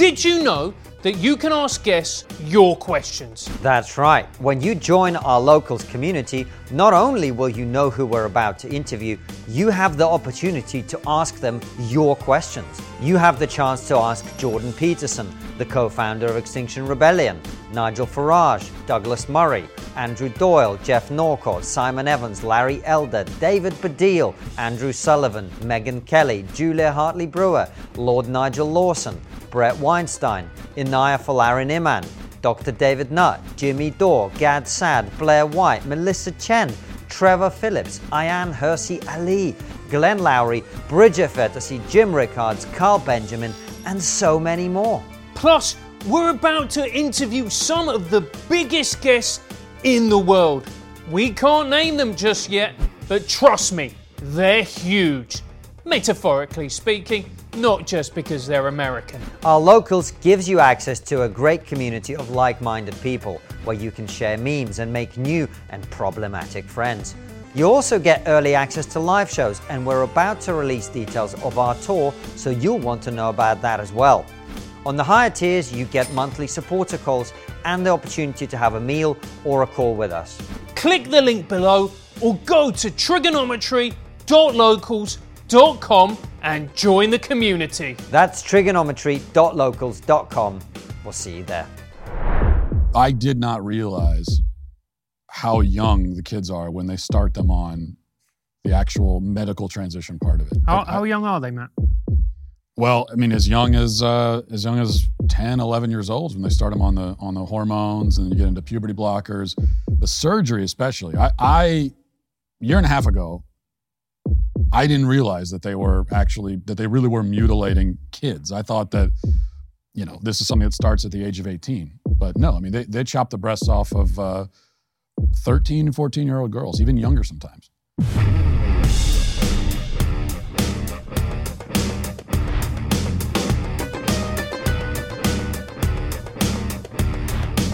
Did you know that you can ask guests your questions? That's right. When you join our locals community, not only will you know who we're about to interview, you have the opportunity to ask them your questions. You have the chance to ask Jordan Peterson, the co founder of Extinction Rebellion, Nigel Farage, Douglas Murray, Andrew Doyle, Geoff Norcott, Simon Evans, Larry Elder, David Baddiel, Andrew Sullivan, Megyn Kelly, Julia Hartley Brewer, Lord Nigel Lawson, Bret Weinstein, Inaya Folarin Iman, Dr. David Nutt, Jimmy Dore, Gad Saad, Blair White, Melissa Chen, Trevor Phillips, Ayaan Hirsi Ali, Glenn Loury, Bridget Phetasy, Jim Rickards, Carl Benjamin, and so many more. Plus, we're about to interview some of the biggest guests in the world. We can't name them just yet, but trust me, they're huge. Metaphorically speaking, not just because they're American. Our Locals gives you access to a great community of like minded people where you can share memes and make new and problematic friends. You also get early access to live shows, and we're about to release details of our tour, so you'll want to know about that as well. On the higher tiers, you get monthly supporter calls and the opportunity to have a meal or a call with us. Click the link below or go to triggernometry.locals.com and join the community. That's triggernometry.locals.com. We'll see you there. I did not realize how young the kids are when they start them on the actual medical transition part of it. How, I- how young are they, Matt? Well, I mean, as young as uh, as young as 10, 11 years old when they start them on the on the hormones, and you get into puberty blockers, the surgery especially. I, I a year and a half ago, I didn't realize that they were actually that they really were mutilating kids. I thought that you know this is something that starts at the age of 18, but no, I mean they they chop the breasts off of uh, 13 and 14 year old girls, even younger sometimes.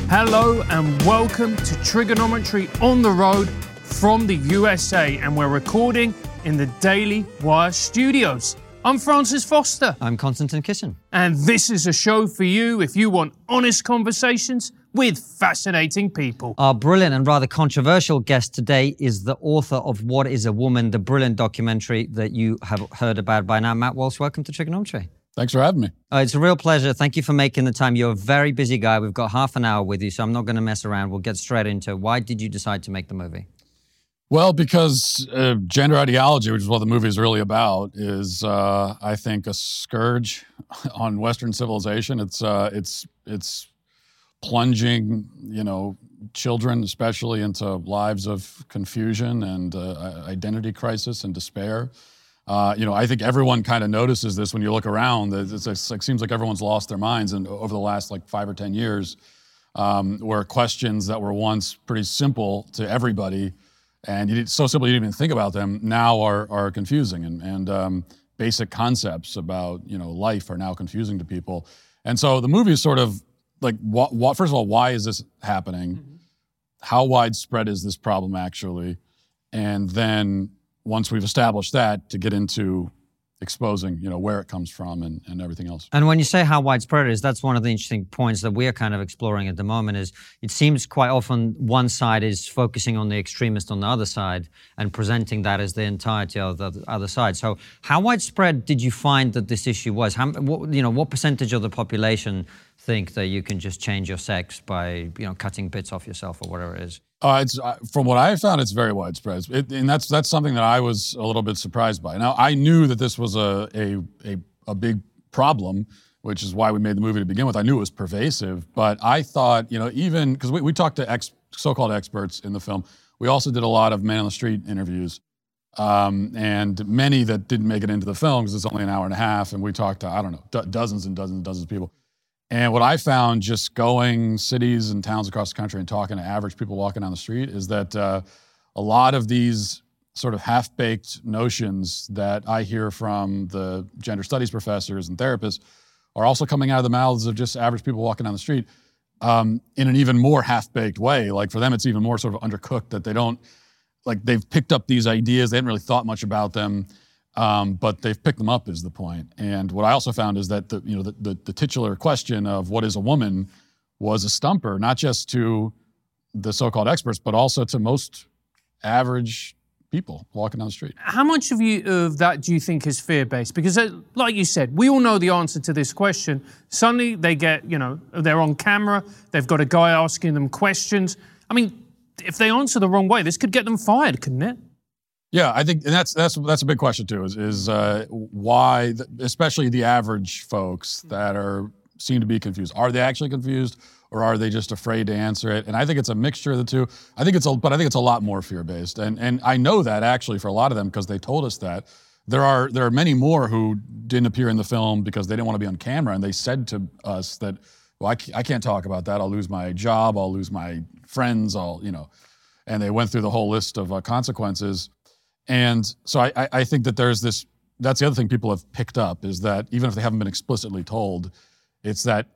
Hello and welcome to Triggernometry on the Road from the USA, and we're recording in the Daily Wire studios. I'm Francis Foster, I'm Konstantin Kisin. and this is a show for you if you want honest conversations with fascinating people. Our brilliant and rather controversial guest today is the author of What is a Woman, the brilliant documentary that you have heard about by now. Matt Walsh, welcome to Triggernometry. Thanks for having me. Uh, it's a real pleasure. Thank you for making the time. You're a very busy guy. We've got half an hour with you, so I'm not going to mess around. We'll get straight into it. why did you decide to make the movie? Well, because uh, gender ideology, which is what the movie is really about, is uh, I think a scourge on Western civilization. It's uh, it's it's plunging, you know, children especially into lives of confusion and uh, identity crisis and despair. Uh, you know, I think everyone kind of notices this when you look around. It it's, it's like, seems like everyone's lost their minds, and over the last like five or ten years, um, where questions that were once pretty simple to everybody and you did, so simple you didn't even think about them now are are confusing. And and um, basic concepts about you know life are now confusing to people. And so the movie is sort of like what, what first of all why is this happening? How widespread is this problem actually? And then once we've established that to get into exposing you know where it comes from and, and everything else And when you say how widespread it is, that's one of the interesting points that we are kind of exploring at the moment. Is it seems quite often one side is focusing on the extremist on the other side and presenting that as the entirety of the other side. So, how widespread did you find that this issue was? How, what, you know, what percentage of the population think that you can just change your sex by you know cutting bits off yourself or whatever it is? Uh, it's uh, from what I found, it's very widespread, it, and that's that's something that I was a little bit surprised by. Now I knew that this was a a a, a big problem, which is why we made the movie to begin with. I knew it was pervasive, but I thought, you know, even because we, we talked to ex, so-called experts in the film, we also did a lot of man on the street interviews, um, and many that didn't make it into the film because it's only an hour and a half, and we talked to I don't know do- dozens and dozens and dozens of people. And what I found just going cities and towns across the country and talking to average people walking down the street is that uh, a lot of these sort of half baked notions that I hear from the gender studies professors and therapists are also coming out of the mouths of just average people walking down the street um, in an even more half baked way. Like for them, it's even more sort of undercooked that they don't, like they've picked up these ideas, they hadn't really thought much about them. Um, but they've picked them up is the point. And what I also found is that the you know the, the, the titular question of what is a woman was a stumper, not just to the so-called experts, but also to most average people walking down the street. How much of you of that do you think is fear-based? Because, uh, like you said, we all know the answer to this question. Suddenly, they get you know they're on camera. They've got a guy asking them questions. I mean, if they answer the wrong way, this could get them fired, couldn't it? Yeah, I think and that's that's that's a big question too. Is is uh, why, the, especially the average folks that are seem to be confused. Are they actually confused, or are they just afraid to answer it? And I think it's a mixture of the two. I think it's a, but I think it's a lot more fear based. And and I know that actually for a lot of them because they told us that. There are there are many more who didn't appear in the film because they didn't want to be on camera, and they said to us that, well, I, I can't talk about that. I'll lose my job. I'll lose my friends. I'll you know, and they went through the whole list of uh, consequences. And so I, I think that there's this. That's the other thing people have picked up is that even if they haven't been explicitly told, it's that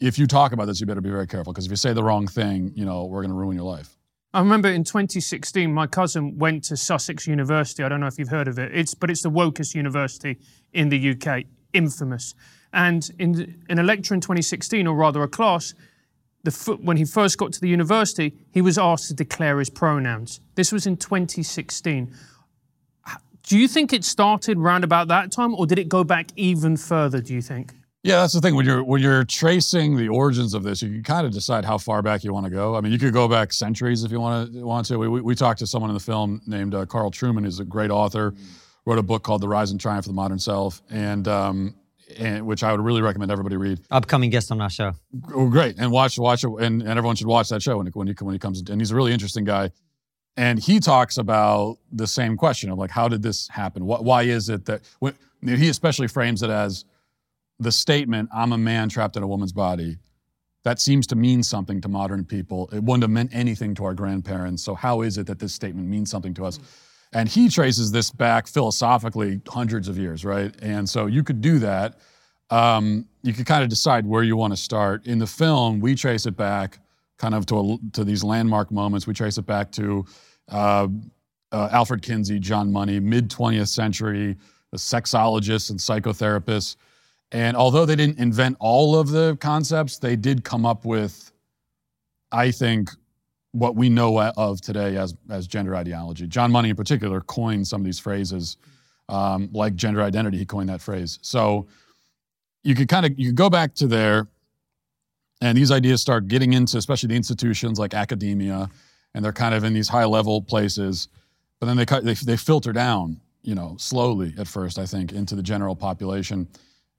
if you talk about this, you better be very careful because if you say the wrong thing, you know, we're going to ruin your life. I remember in 2016, my cousin went to Sussex University. I don't know if you've heard of it. It's but it's the wokest university in the UK, infamous. And in, in a lecture in 2016, or rather a class, the, when he first got to the university, he was asked to declare his pronouns. This was in 2016. Do you think it started round about that time, or did it go back even further? Do you think? Yeah, that's the thing. When you're when you're tracing the origins of this, you can kind of decide how far back you want to go. I mean, you could go back centuries if you want to. Want to. We, we, we talked to someone in the film named uh, Carl Trueman, who's a great author, wrote a book called The Rise and Triumph of the Modern Self, and um, and which I would really recommend everybody read. Upcoming guest on our show. Oh, great! And watch watch it, and, and everyone should watch that show when he, when he when he comes. And he's a really interesting guy, and he talks about the same question of like, how did this happen? What, why is it that when, he especially frames it as the statement, I'm a man trapped in a woman's body, that seems to mean something to modern people. It wouldn't have meant anything to our grandparents. So, how is it that this statement means something to us? And he traces this back philosophically hundreds of years, right? And so you could do that. Um, you could kind of decide where you want to start. In the film, we trace it back kind of to, a, to these landmark moments. We trace it back to uh, uh, Alfred Kinsey, John Money, mid 20th century, sexologists and psychotherapists and although they didn't invent all of the concepts, they did come up with, I think, what we know of today as, as gender ideology. John Money, in particular, coined some of these phrases, um, like gender identity. He coined that phrase. So you could kind of you could go back to there, and these ideas start getting into, especially the institutions like academia, and they're kind of in these high level places. But then they they, they filter down, you know, slowly at first. I think into the general population.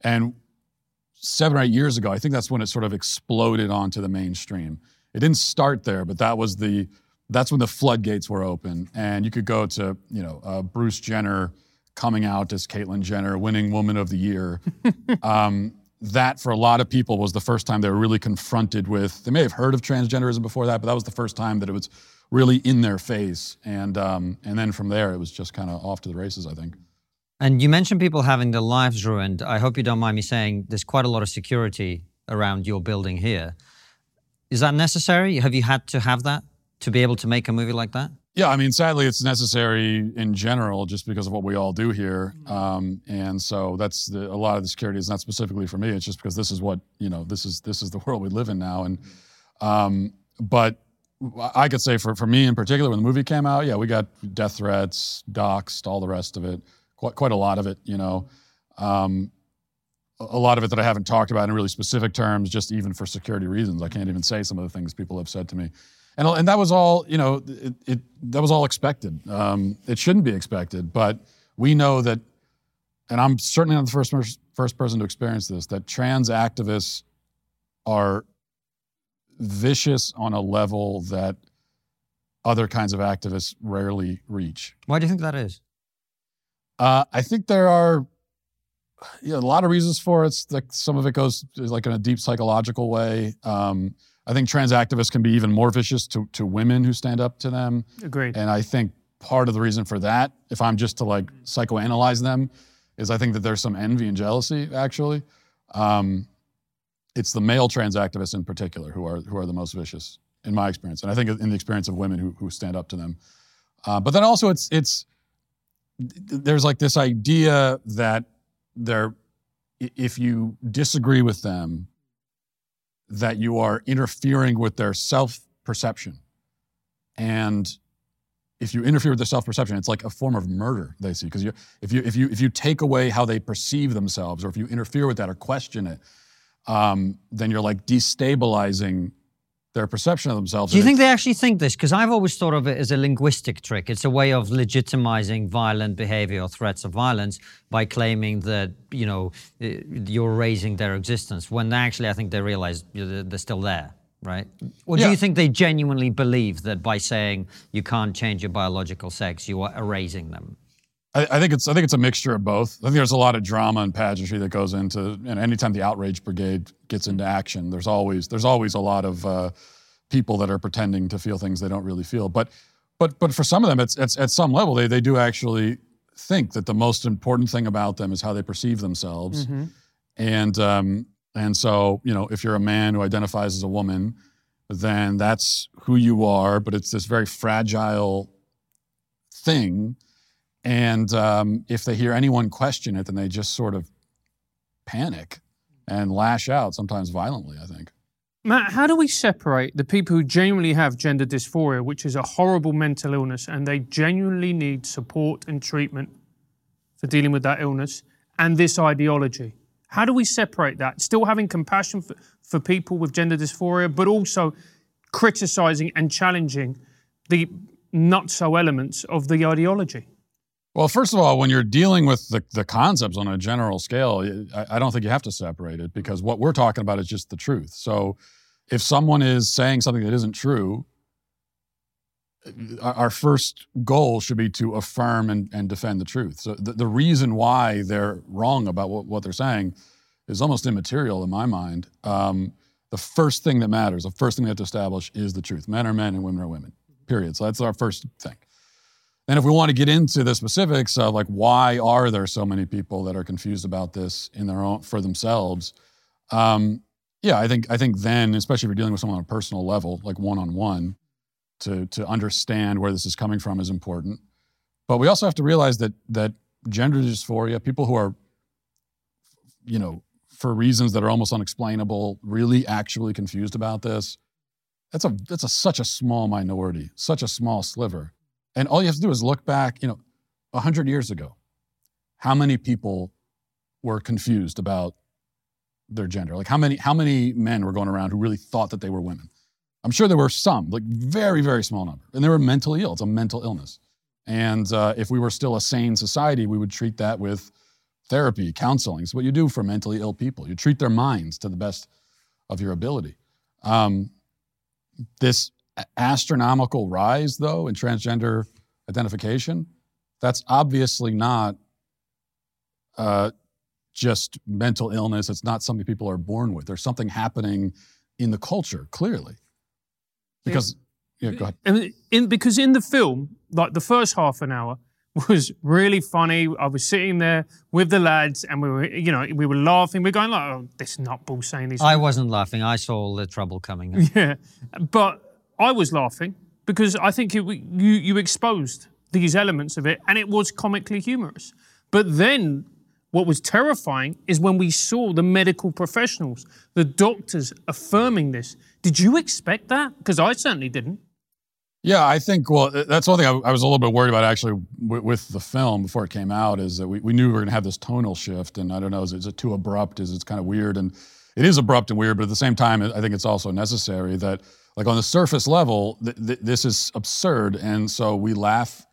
And seven or eight years ago, I think that's when it sort of exploded onto the mainstream. It didn't start there, but that was the that's when the floodgates were open, and you could go to you know uh, Bruce Jenner coming out as Caitlyn Jenner, winning Woman of the Year. um, that for a lot of people was the first time they were really confronted with. They may have heard of transgenderism before that, but that was the first time that it was really in their face. And um, and then from there, it was just kind of off to the races. I think. And you mentioned people having their lives ruined. I hope you don't mind me saying there's quite a lot of security around your building here. Is that necessary? Have you had to have that to be able to make a movie like that? Yeah, I mean, sadly, it's necessary in general just because of what we all do here, um, and so that's the, a lot of the security is not specifically for me. It's just because this is what you know. This is this is the world we live in now, and um, but I could say for for me in particular, when the movie came out, yeah, we got death threats, doxxed, all the rest of it quite, quite a lot of it, you know. Um, a lot of it that I haven't talked about in really specific terms, just even for security reasons. I can't even say some of the things people have said to me. And, and that was all, you know, it, it that was all expected. Um, it shouldn't be expected, but we know that, and I'm certainly not the first, first person to experience this, that trans activists are vicious on a level that other kinds of activists rarely reach. Why do you think that is? Uh, I think there are yeah, a lot of reasons for it. It's like some of it goes like in a deep psychological way. Um, I think trans activists can be even more vicious to, to women who stand up to them. Agreed. And I think part of the reason for that, if I'm just to like psychoanalyze them, is I think that there's some envy and jealousy actually. Um, it's the male trans activists in particular who are who are the most vicious in my experience, and I think in the experience of women who who stand up to them. Uh, but then also it's it's there's like this idea that they're if you disagree with them that you are interfering with their self perception and if you interfere with their self perception it's like a form of murder they see. Because if you if you if you take away how they perceive themselves or if you interfere with that or question it um, then you're like destabilizing their perception of themselves. Do you think they actually think this? Because I've always thought of it as a linguistic trick. It's a way of legitimizing violent behavior or threats of violence by claiming that you know eh, you're raising their existence. When actually, I think they realize they're still there, right? Or do yeah. you think they genuinely believe that by saying you can't change your biological sex, you are erasing them? I, I, think it's I think it's a mixture of both. I think there's a lot of drama and pageantry that goes into, and anytime the outrage brigade gets into action, there's always there's always a lot of uh, people that are pretending to feel things they don't really feel. But but but for some of them, it's, it's at some level they they do actually think that the most important thing about them is how they perceive themselves, mm-hmm. and um, and so you know if you're a man who identifies as a woman, then that's who you are. But it's this very fragile thing and um, if they hear anyone question it, then they just sort of panic and lash out, sometimes violently, I think. Matt, how do we separate the people who genuinely have gender dysphoria, which is a horrible mental illness, and they genuinely need support and treatment for dealing with that illness, and this ideology? How do we separate that? Still having compassion for, for people with gender dysphoria, but also criticizing and challenging the not so elements of the ideology? Well, first of all, when you're dealing with the, the concepts on a general scale, I, I don't think you have to separate it because what we're talking about is just the truth. So if someone is saying something that isn't true, our first goal should be to affirm and, and defend the truth. So the, the reason why they're wrong about what, what they're saying is almost immaterial in my mind. Um, the first thing that matters, the first thing we have to establish is the truth. Men are men and women are women, period. So that's our first thing. And if we want to get into the specifics of like why are there so many people that are confused about this in their own for themselves, um, yeah, I think I think then, especially if you're dealing with someone on a personal level, like one on one, to to understand where this is coming from is important. But we also have to realize that that gender dysphoria, people who are, you know, for reasons that are almost unexplainable, really actually confused about this, that's a that's a such a small minority, such a small sliver and all you have to do is look back, you know, 100 years ago. How many people were confused about their gender? Like how many how many men were going around who really thought that they were women? I'm sure there were some, like very very small number, and they were mentally ill. It's a mental illness, and uh, if we were still a sane society, we would treat that with therapy, counseling. It's what you do for mentally ill people. You treat their minds to the best of your ability. Um, this astronomical rise, though, in transgender identification, that's obviously not uh, just mental illness. It's not something people are born with. There's something happening in the culture, clearly. Because, yeah, yeah go ahead. And in, because in the film, like the first half an hour, was really funny. I was sitting there with the lads, and we were, you know, we were laughing. We are going like, "Oh, this nutball saying this." I wasn't laughing. I saw all the trouble coming. Yeah, but I was laughing because I think it, you you exposed these elements of it, and it was comically humorous. But then, what was terrifying is when we saw the medical professionals, the doctors affirming this. Did you expect that? Because I certainly didn't. Yeah, I think, well, that's one thing I, I was a little bit worried about actually with, the film before it came out is that we, we knew we were going to have this tonal shift. And I don't know, is, is it too abrupt? Is it kind of weird? And it is abrupt and weird, but at the same time, I think it's also necessary that like on the surface level, th- th- this is absurd, and so we laugh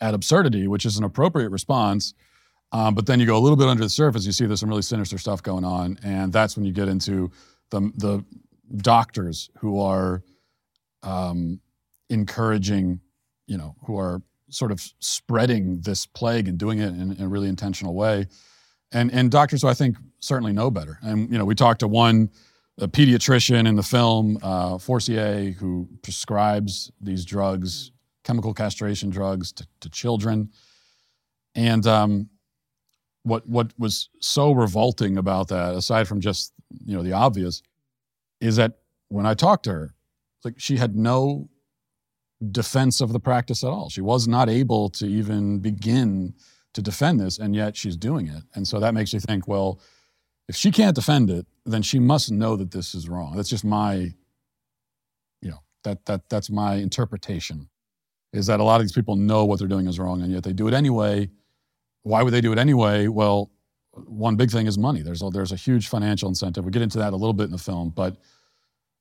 at absurdity, which is an appropriate response. Um, but then you go a little bit under the surface, you see there's some really sinister stuff going on, and that's when you get into the the doctors who are um, encouraging, you know, who are sort of spreading this plague and doing it in, in, a really intentional way, and and doctors who I think certainly know better. And you know, we talked to one a pediatrician in the film, uh, Forcier, who prescribes these drugs, chemical castration drugs, to, to children. And um, what what was so revolting about that, aside from just you know the obvious, is that when I talked to her, like she had no defense of the practice at all. She was not able to even begin to defend this, and yet she's doing it. And so that makes you think, well, if she can't defend it, then she must know that this is wrong. That's just my, you know, that that that's my interpretation. Is that a lot of these people know what they're doing is wrong, and yet they do it anyway. Why would they do it anyway? Well, one big thing is money. There's a, there's a huge financial incentive. We get into that a little bit in the film, but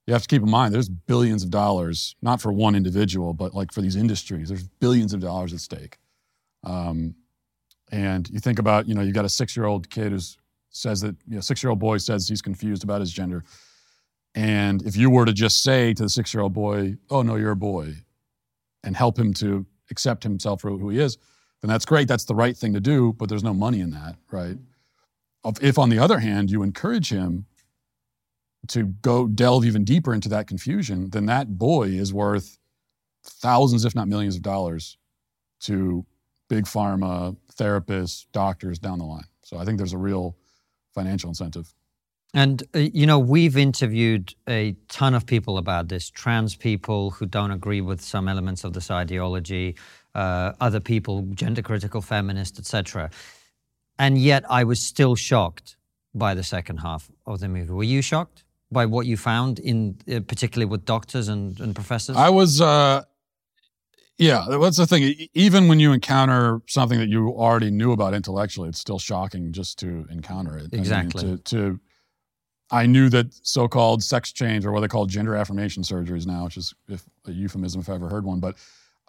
you have to keep in mind there's billions of dollars, not for one individual, but like for these industries, there's billions of dollars at stake. Um, and you think about, you know, you got a six-year-old kid who says that, you know, six-year-old boy says he's confused about his gender. And if you were to just say to the six-year-old boy, "Oh no, you're a boy," and help him to accept himself for who he is, then that's great. That's the right thing to do. But there's no money in that, right? If, on the other hand, you encourage him to go delve even deeper into that confusion, then that boy is worth thousands, if not millions of dollars to big pharma, therapists, doctors down the line. So I think there's a real financial incentive. And, uh, you know, we've interviewed a ton of people about this trans people who don't agree with some elements of this ideology, uh, other people, gender critical feminists, etc. And yet I was still shocked by the second half of the movie. Were you shocked by what you found, in uh, particularly with doctors and, and professors? I was. Uh, yeah, that's the thing. Even when you encounter something that you already knew about intellectually, it's still shocking just to encounter it. Exactly. I mean, to, to, I knew that so-called sex change, or what they call gender affirmation surgeries now, which is if, a euphemism if I ever heard one, but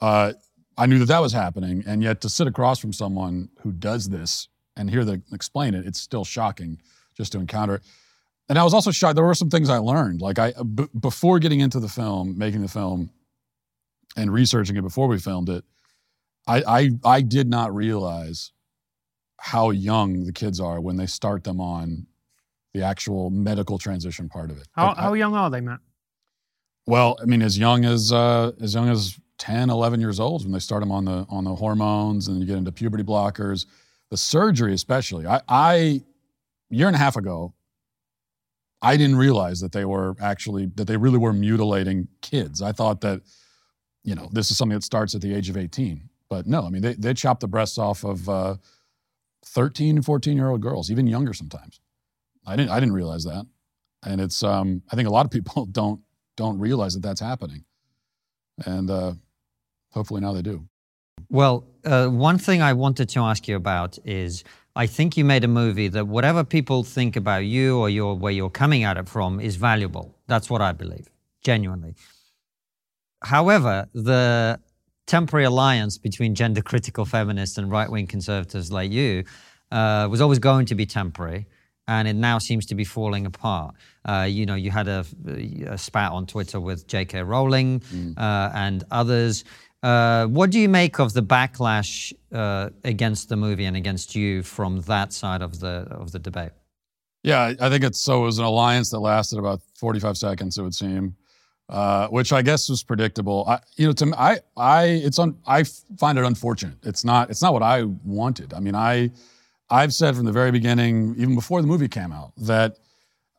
uh, I knew that that was happening, and yet to sit across from someone who does this and hear them explain it, it's still shocking just to encounter it. And I was also shocked. There were some things I learned, like I b- before getting into the film, making the film and researching it before we filmed it, I, I, I did not realize how young the kids are when they start them on the actual medical transition part of it. How, I, how young are they, Matt? Well, I mean, as young as uh, as young as 10, 11 years old when they start them on the on the hormones, and you get into puberty blockers, the surgery especially. I, I year and a half ago, I didn't realize that they were actually that they really were mutilating kids. I thought that you know, this is something that starts at the age of 18. But no, I mean, they, they chop the breasts off of uh, 13 and 14 year old girls, even younger sometimes. I didn't, I didn't realize that. And it's, um, I think a lot of people don't, don't realize that that's happening. And uh, hopefully now they do. Well, uh, one thing I wanted to ask you about is I think you made a movie that whatever people think about you or your, where you're coming at it from is valuable. That's what I believe, genuinely. However, the temporary alliance between gender critical feminists and right wing conservatives like you uh, was always going to be temporary. And it now seems to be falling apart. Uh, you know, you had a, a, spat on Twitter with J.K. Rowling mm. uh, and others. Uh, what do you make of the backlash uh, against the movie and against you from that side of the of the debate? Yeah, I think it's so. It was an alliance that lasted about forty five seconds. It would seem uh, which I guess was predictable. I, you know, to me, I, I, it's un, I find it unfortunate. It's not, it's not what I wanted. I mean, I, I've said from the very beginning, even before the movie came out, that,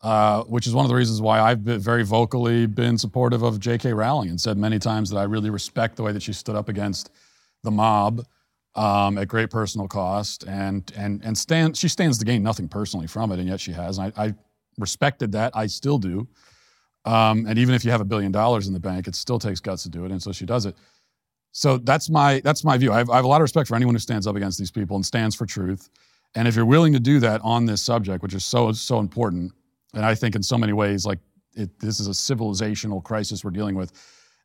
uh, which is one of the reasons why I've been very vocally been supportive of J.K. Rowling and said many times that I really respect the way that she stood up against the mob um, at great personal cost, and and and stand, she stands to gain nothing personally from it, and yet she has. And I, I respected that. I still do. Um, and even if you have a billion dollars in the bank, it still takes guts to do it. And so she does it. So that's my that's my view. I have, I have, a lot of respect for anyone who stands up against these people and stands for truth. And if you're willing to do that on this subject, which is so so important, and I think in so many ways, like it, this is a civilizational crisis we're dealing with.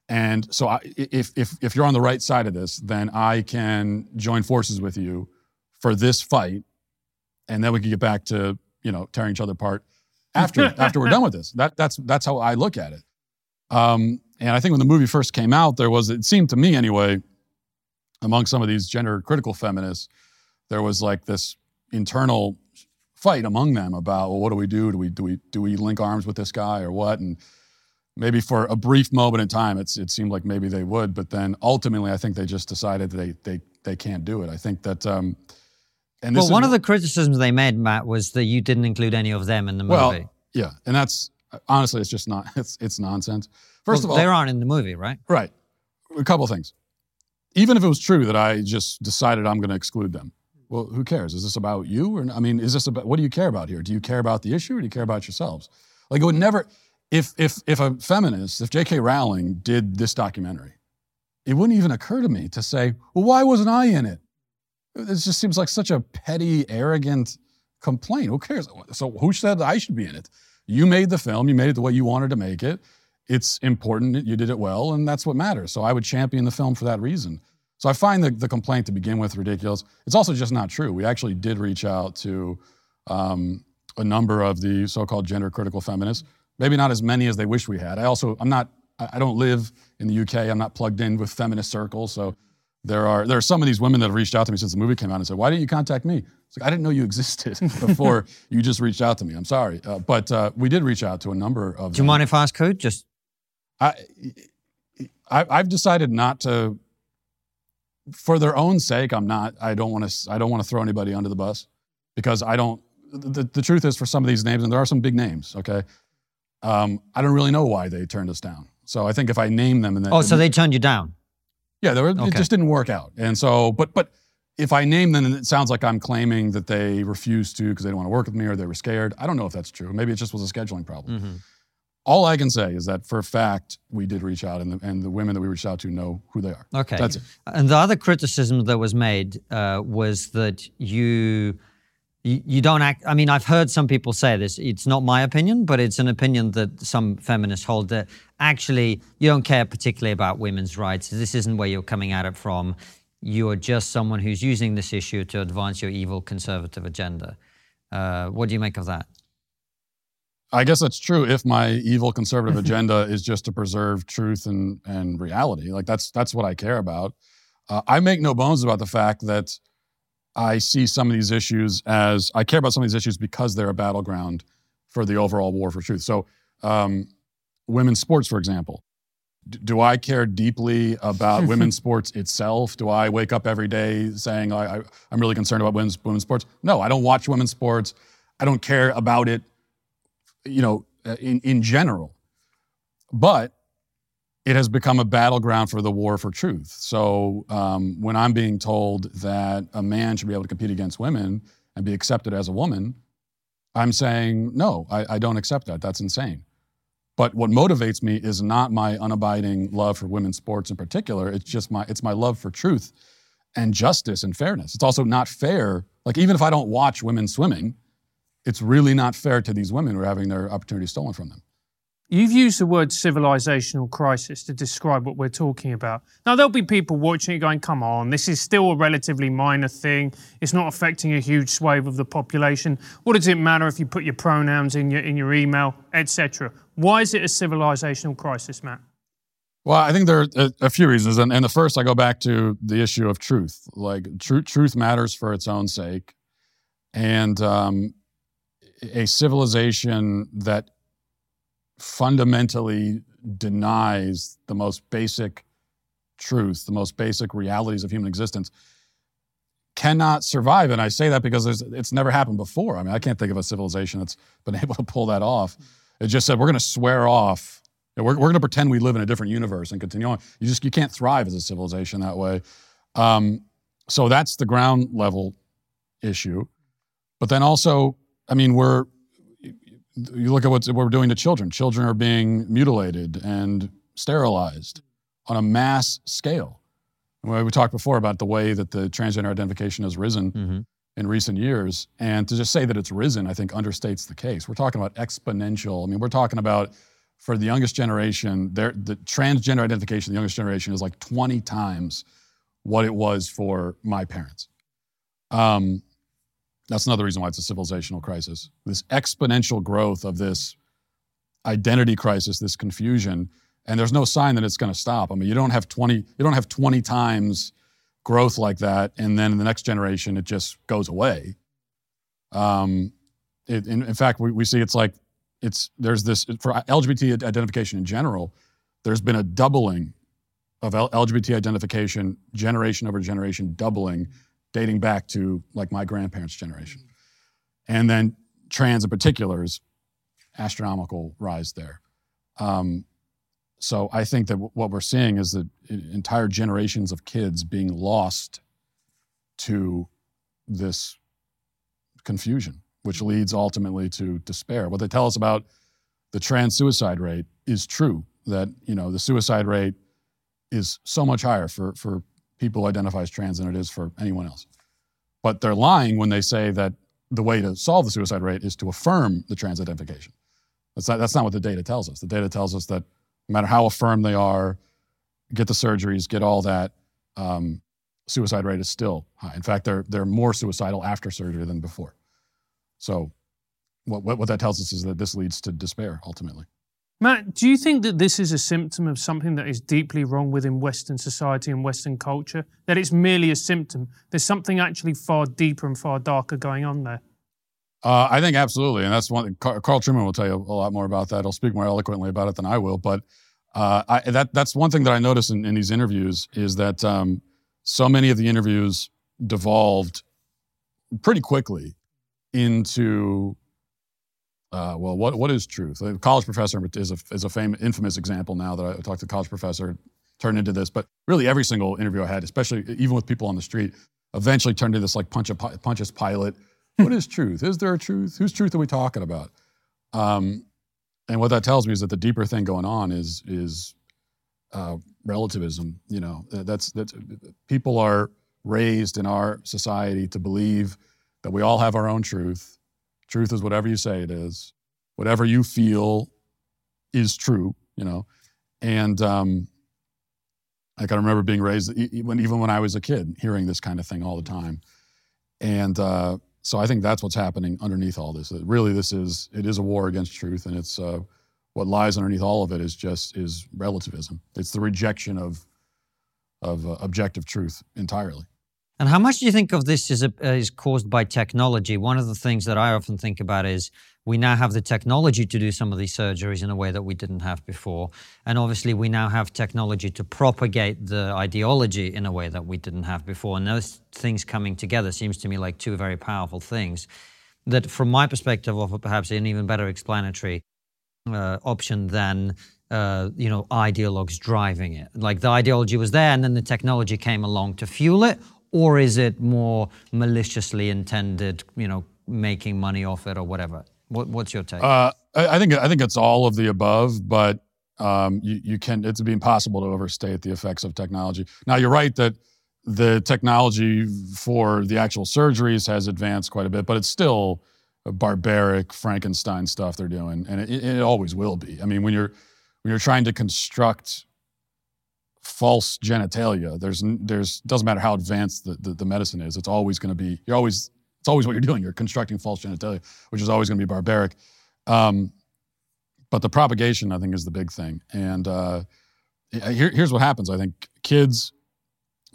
And so, I, if if if you're on the right side of this, then I can join forces with you for this fight, and then we can get back to you know tearing each other apart after after we're done with this. That that's that's how I look at it. Um, and I think when the movie first came out, there was it seemed to me anyway, among some of these gender critical feminists, there was like this internal fight among them about well, what do we do? Do we do we do we link arms with this guy or what? And maybe for a brief moment in time, it's it seemed like maybe they would, but then ultimately, I think they just decided they they they can't do it. I think that. Um, and well, one of the criticisms they made, Matt, was that you didn't include any of them in the movie. Well, yeah, and that's honestly, it's just not. It's it's nonsense. First well, of all, they aren't in the movie, right? Right. a couple things. Even if it was true that I just decided I'm going to exclude them, well, who cares? Is this about you? Or I mean, is this about what do you care about here? Do you care about the issue or do you care about yourselves? Like it would never if if if a feminist, if J.K. Rowling did this documentary, it wouldn't even occur to me to say, well, why wasn't I in it? It just seems like such a petty, arrogant complaint. Who cares? So who said I should be in it? You made the film, you made it the way you wanted to make it. It's important, you did it well, and that's what matters. So I would champion the film for that reason. So I find the, the complaint to begin with ridiculous. It's also just not true. We actually did reach out to um, a number of the so-called gender critical feminists. Maybe not as many as they wish we had. I also, I'm not, I don't live in the UK. I'm not plugged in with feminist circles. So there are there are some of these women that have reached out to me since the movie came out and said, "Why didn't you contact me?" It's like I didn't know you existed before you just reached out to me. I'm sorry, uh, but uh, we did reach out to a number of. Do you mind if I ask who? Just I, I I've decided not to. For their own sake, I'm not. I don't want to. I don't want to throw anybody under the bus, because I don't. The, the truth is, for some of these names, and there are some big names. Okay, um, I don't really know why they turned us down. So I think if I name them and then oh, so they turned you down. Yeah, were, okay. it just didn't work out. And so, but but if I name them, it sounds like I'm claiming that they refused to because they don't want to work with me or they were scared. I don't know if that's true. Maybe it just was a scheduling problem. Mm-hmm. All I can say is that for a fact, we did reach out, and the, and the women that we reached out to know who they are. Okay. That's it. And the other criticism that was made uh, was that you you, don't act. I mean, I've heard some people say this. It's not my opinion, but it's an opinion that some feminists hold that actually you don't care particularly about women's rights. This isn't where you're coming at it from. You're just someone who's using this issue to advance your evil conservative agenda. Uh, what do you make of that? I guess that's true if my evil conservative agenda is just to preserve truth and, and reality. Like that's that's what I care about. Uh, I make no bones about the fact that I see some of these issues as I care about some of these issues because they're a battleground for the overall war for truth. So, um, women's sports, for example. D- do I care deeply about women's sports itself? Do I wake up every day saying I, am really concerned about women's, women's sports? No, I don't watch women's sports. I don't care about it, you know, in, in general. But it has become a battleground for the war for truth. So um, when I'm being told that a man should be able to compete against women and be accepted as a woman, I'm saying, no, I, I don't accept that. That's insane. But what motivates me is not my unabiding love for women's sports in particular. It's just my it's my love for truth and justice and fairness. It's also not fair. Like even if I don't watch women swimming, it's really not fair to these women who are having their opportunities stolen from them. You've used the word civilizational crisis to describe what we're talking about. Now, there'll be people watching it going, come on, this is still a relatively minor thing. It's not affecting a huge swathe of the population. What does it matter if you put your pronouns in your, in your email, etc.? Why is it a civilizational crisis, Matt? Well, I think there are a, a few reasons. And, and, the first, I go back to the issue of truth. Like, tr- truth matters for its own sake. And um, a civilization that fundamentally denies the most basic truth, the most basic realities of human existence, cannot survive. And I say that because it's never happened before. I mean, I can't think of a civilization that's been able to pull that off. It just said, we're going to swear off. We're, we're going to pretend we live in a different universe and continue on. You just you can't thrive as a civilization that way. Um, so that's the ground level issue. But then also, I mean, we're you look at what we're doing to children. Children are being mutilated and sterilized on a mass scale. We talked before about the way that the transgender identification has risen mm-hmm. in recent years. And to just say that it's risen, I think understates the case. We're talking about exponential. I mean, we're talking about for the youngest generation, the transgender identification, the youngest generation is like 20 times what it was for my parents. Um, that's another reason why it's a civilizational crisis. This exponential growth of this identity crisis, this confusion, and there's no sign that it's going to stop. I mean, you don't have 20 you don't have 20 times growth like that and then in the next generation it just goes away. Um, it, in, in, fact, we, we see it's like it's there's this for LGBT identification in general. There's been a doubling of LGBT identification generation over generation, doubling dating back to like my grandparents' generation. And then trans in particular is astronomical rise there. Um, so I think that w- what we're seeing is that entire generations of kids being lost to this confusion, which leads ultimately to despair. What they tell us about the trans suicide rate is true. That you know the suicide rate is so much higher for for people identify as trans than it is for anyone else. But they're lying when they say that the way to solve the suicide rate is to affirm the trans identification. That's not, that's not what the data tells us. The data tells us that no matter how affirmed they are, get the surgeries, get all that, um, suicide rate is still high. In fact, they're, they're more suicidal after surgery than before. So, what, what, what that tells us is that this leads to despair ultimately. Matt, do you think that this is a symptom of something that is deeply wrong within Western society and Western culture? That it's merely a symptom? There's something actually far deeper and far darker going on there? Uh, I think absolutely, and that's one. Carl Trueman will tell you a lot more about that. He'll speak more eloquently about it than I will. But uh, I, that that's one thing that I notice in, in these interviews is that um, so many of the interviews devolved pretty quickly into uh, well, what what is truth? A college professor is a is a famous, infamous example now that I talked to a college professor turned into this. But really, every single interview I had, especially even with people on the street, eventually turned into this like punch a, Pontius Pilate what is truth? Is there a truth? Whose truth are we talking about? Um, and what that tells me is that the deeper thing going on is is uh, relativism. You know, that's that's people are raised in our society to believe that we all have our own truth. Truth is whatever you say it is. Whatever you feel is true. You know, and um, I can remember being raised even when I was a kid, hearing this kind of thing all the time, and. Uh, so I think that's what's happening underneath all this. Really, this is it is a war against truth, and it's uh, what lies underneath all of it is just is relativism. It's the rejection of of uh, objective truth entirely. And how much do you think of this is, uh, is caused by technology? One of the things that I often think about is we now have the technology to do some of these surgeries in a way that we didn't have before. And obviously, we now have technology to propagate the ideology in a way that we didn't have before. And those things coming together seems to me like two very powerful things that, from my perspective, offer perhaps an even better explanatory uh, option than uh, you know, ideologues driving it. Like the ideology was there, and then the technology came along to fuel it, or is it more maliciously intended, you know, making money off it or whatever? What, what's your take? Uh, I, I, think I think it's all of the above, but um, you, you can it's be impossible to overstate the effects of technology. Now you're right that the technology for the actual surgeries has advanced quite a bit, but it's still barbaric Frankenstein stuff they're doing, and it, it always will be. I mean, when you're when you're trying to construct false genitalia. There's there's doesn't matter how advanced the, the, the medicine is. It's always going to be you're always it's always what you're doing. You're constructing false genitalia, which is always going to be barbaric. Um, but the propagation, I think, is the big thing. And uh, here, here's what happens. I think kids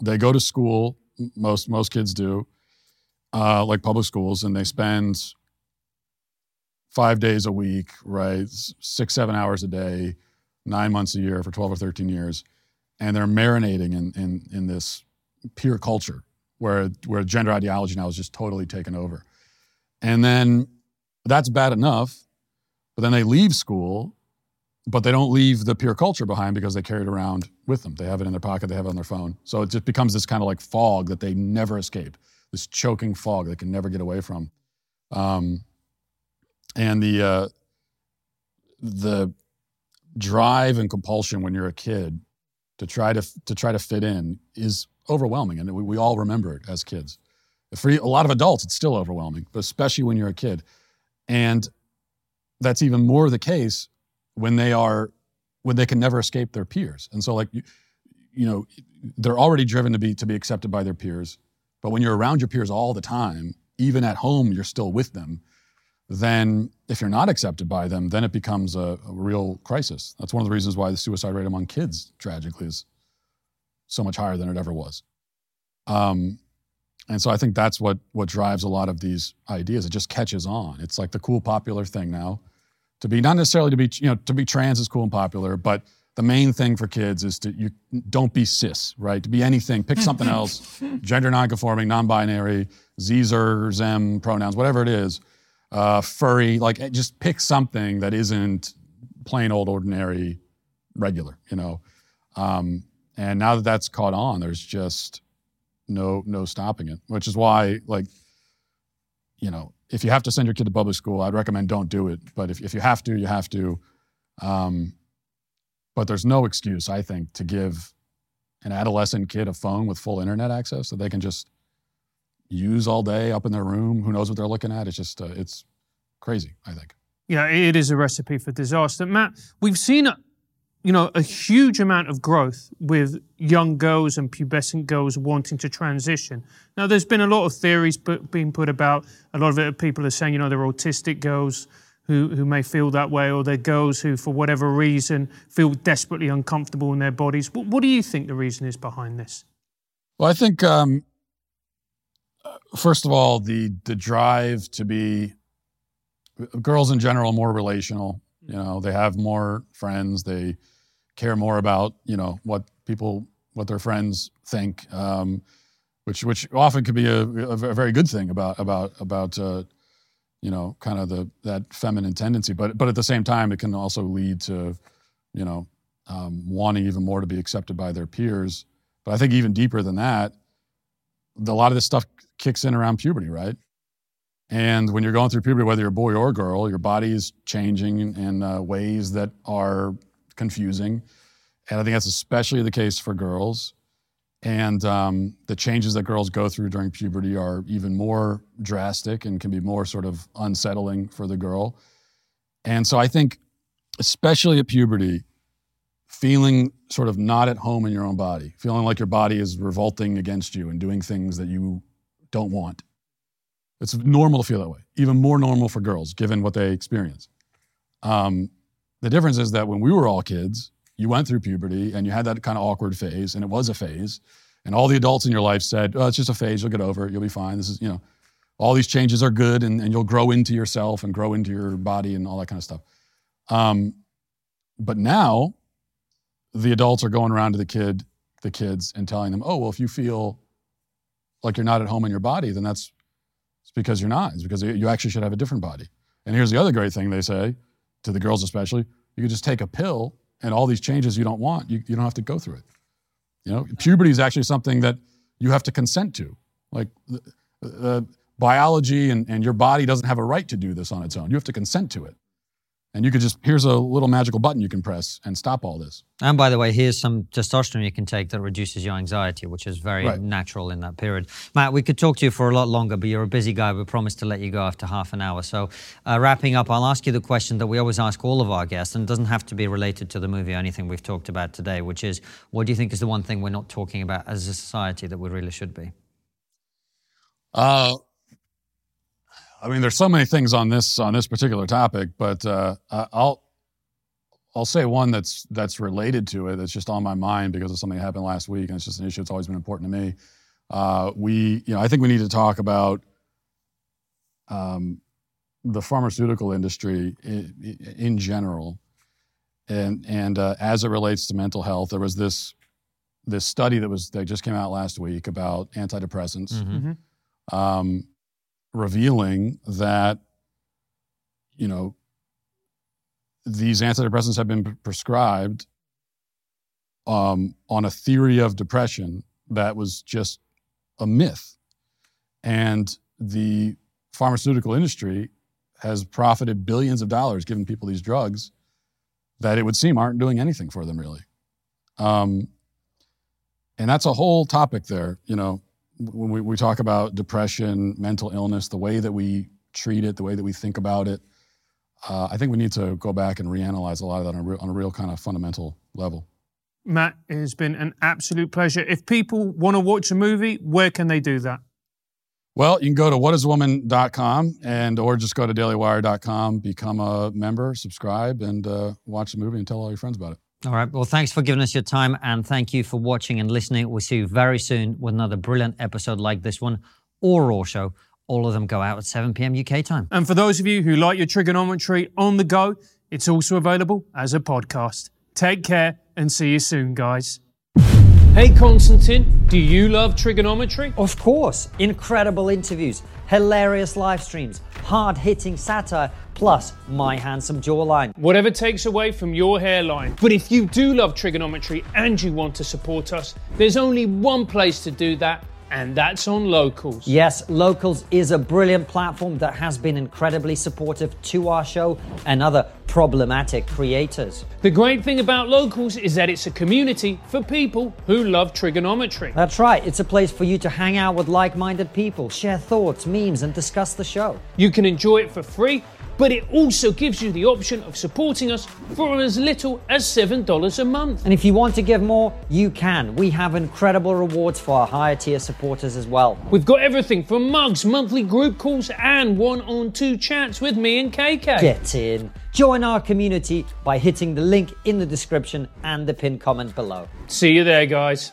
they go to school. Most most kids do, uh, like public schools, and they spend five days a week, right, six seven hours a day, nine months a year for 12 or 13 years and they're marinating in, in, in this peer culture where, where gender ideology now is just totally taken over. And then that's bad enough, but then they leave school, but they don't leave the peer culture behind because they carry it around with them. They have it in their pocket, they have it on their phone. So it just becomes this kind of like fog that they never escape, this choking fog they can never get away from. Um, and the, uh, the drive and compulsion when you're a kid to try to to try to fit in is overwhelming, and we, we all remember it as kids. For a lot of adults, it's still overwhelming, but especially when you're a kid, and that's even more the case when they are when they can never escape their peers. And so, like you, you know, they're already driven to be to be accepted by their peers, but when you're around your peers all the time, even at home, you're still with them then if you're not accepted by them, then it becomes a, a, real crisis. That's one of the reasons why the suicide rate among kids, tragically, is so much higher than it ever was. Um, and so I think that's what what drives a lot of these ideas. It just catches on. It's like the cool, popular thing now. To be not necessarily to be you know to be trans is cool and popular, but the main thing for kids is to you don't be cis, right? To be anything, pick something else, gender nonconforming, non-binary, Zer, Zem pronouns, whatever it is uh, furry, like just pick something that isn't plain old ordinary regular, you know. Um, and now that that's caught on, there's just no no stopping it. Which is why, like, you know, if you have to send your kid to public school, I'd recommend don't do it. But if if you have to, you have to. Um, but there's no excuse, I think, to give an adolescent kid a phone with full internet access that they can just use all day up in their room. Who knows what they're looking at? It's just uh, it's crazy. I think. Yeah, it is a recipe for disaster. Matt, we've seen, you know, a huge amount of growth with young girls and pubescent girls wanting to transition. Now, there's been a lot of theories being put about. A lot of it, people are saying, you know, they're autistic girls who, who may feel that way, or they're girls who, for whatever reason, feel desperately uncomfortable in their bodies. What, what do you think the reason is behind this? Well, I think um, first of all, the the drive to be girls in general more relational. You know, they have more friends. They care more about you know what people what their friends think, um, which which often could be a, a, very good thing about about about uh, you know kind of the that feminine tendency. But but at the same time, it can also lead to you know um, wanting even more to be accepted by their peers. But I think even deeper than that, a lot of this stuff kicks in around puberty, right? And when you're going through puberty, whether you're a boy or a girl, your body is changing in uh, ways that are confusing. And I think that's especially the case for girls. And um, the changes that girls go through during puberty are even more drastic and can be more sort of unsettling for the girl. And so I think, especially at puberty, feeling sort of not at home in your own body, feeling like your body is revolting against you and doing things that you don't want. It's normal to feel that way, even more normal for girls, given what they experience. Um, the difference is that when we were all kids, you went through puberty and you had that kind of awkward phase, and it was a phase. And all the adults in your life said, oh, it's just a phase, you'll get over it, you'll be fine. This is, you know, all these changes are good and, and you'll grow into yourself and grow into your body and all that kind of stuff. Um, but now the adults are going around to the kid, the kids, and telling them, oh, well, if you feel like you're not at home in your body, then that's it's because you're not. It's because you actually should have a different body. And here's the other great thing they say to the girls especially: you can just take a pill, and all these changes you don't want, you, you don't have to go through it. You know, puberty is actually something that you have to consent to. Like uh, biology and, and your body doesn't have a right to do this on its own. You have to consent to it. And you could just, here's a little magical button you can press and stop all this. And by the way, here's some testosterone you can take that reduces your anxiety, which is very right. natural in that period. Matt, we could talk to you for a lot longer, but you're a busy guy. We promised to let you go after half an hour. So, uh, wrapping up, I'll ask you the question that we always ask all of our guests, and it doesn't have to be related to the movie or anything we've talked about today, which is what do you think is the one thing we're not talking about as a society that we really should be? Uh, I mean, there's so many things on this on this particular topic, but uh, I'll I'll say one that's that's related to it. That's just on my mind because of something that happened last week, and it's just an issue that's always been important to me. Uh, we, you know, I think we need to talk about um, the pharmaceutical industry in, in general, and and uh, as it relates to mental health. There was this this study that was that just came out last week about antidepressants. Mm-hmm. mm-hmm. Um, revealing that, you know, these antidepressants have been prescribed um, on a theory of depression that was just a myth. And the pharmaceutical industry has profited billions of dollars giving people these drugs that it would seem aren't doing anything for them really. Um, and that's a whole topic there. You know, when we, we talk about depression, mental illness, the way that we treat it, the way that we think about it, uh, I think we need to go back and reanalyze a lot of that on a, real, on a real kind of fundamental level. Matt, it has been an absolute pleasure. If people want to watch a movie, where can they do that? Well, you can go to whatiswoman.com and or just go to dailywire.com, become a member, subscribe, and uh, watch the movie and tell all your friends about it. All right. Well, thanks for giving us your time and thank you for watching and listening. We'll see you very soon with another brilliant episode like this one or Raw Show. All of them go out at 7 p.m. UK time. And for those of you who like your Triggernometry on the go, it's also available as a podcast. Take care and see you soon, guys. Hey Konstantin, do you love Triggernometry? Of course, incredible interviews, hilarious live streams, hard hitting satire, plus my handsome jawline. Whatever takes away from your hairline. But if you do love Triggernometry and you want to support us, there's only one place to do that, and that's on Locals. Yes, Locals is a brilliant platform that has been incredibly supportive to our show and other problematic creators. The great thing about Locals is that it's a community for people who love Triggernometry. That's right, it's a place for you to hang out with like minded people, share thoughts, memes, and discuss the show. You can enjoy it for free, but it also gives you the option of supporting us for as little as $7 a month. And if you want to give more, you can. We have incredible rewards for our higher tier supporters as well. We've got everything from mugs, monthly group calls, and one on two chats with me and KK. Get in. Join our community by hitting the link in the description and the pinned comment below. See you there, guys.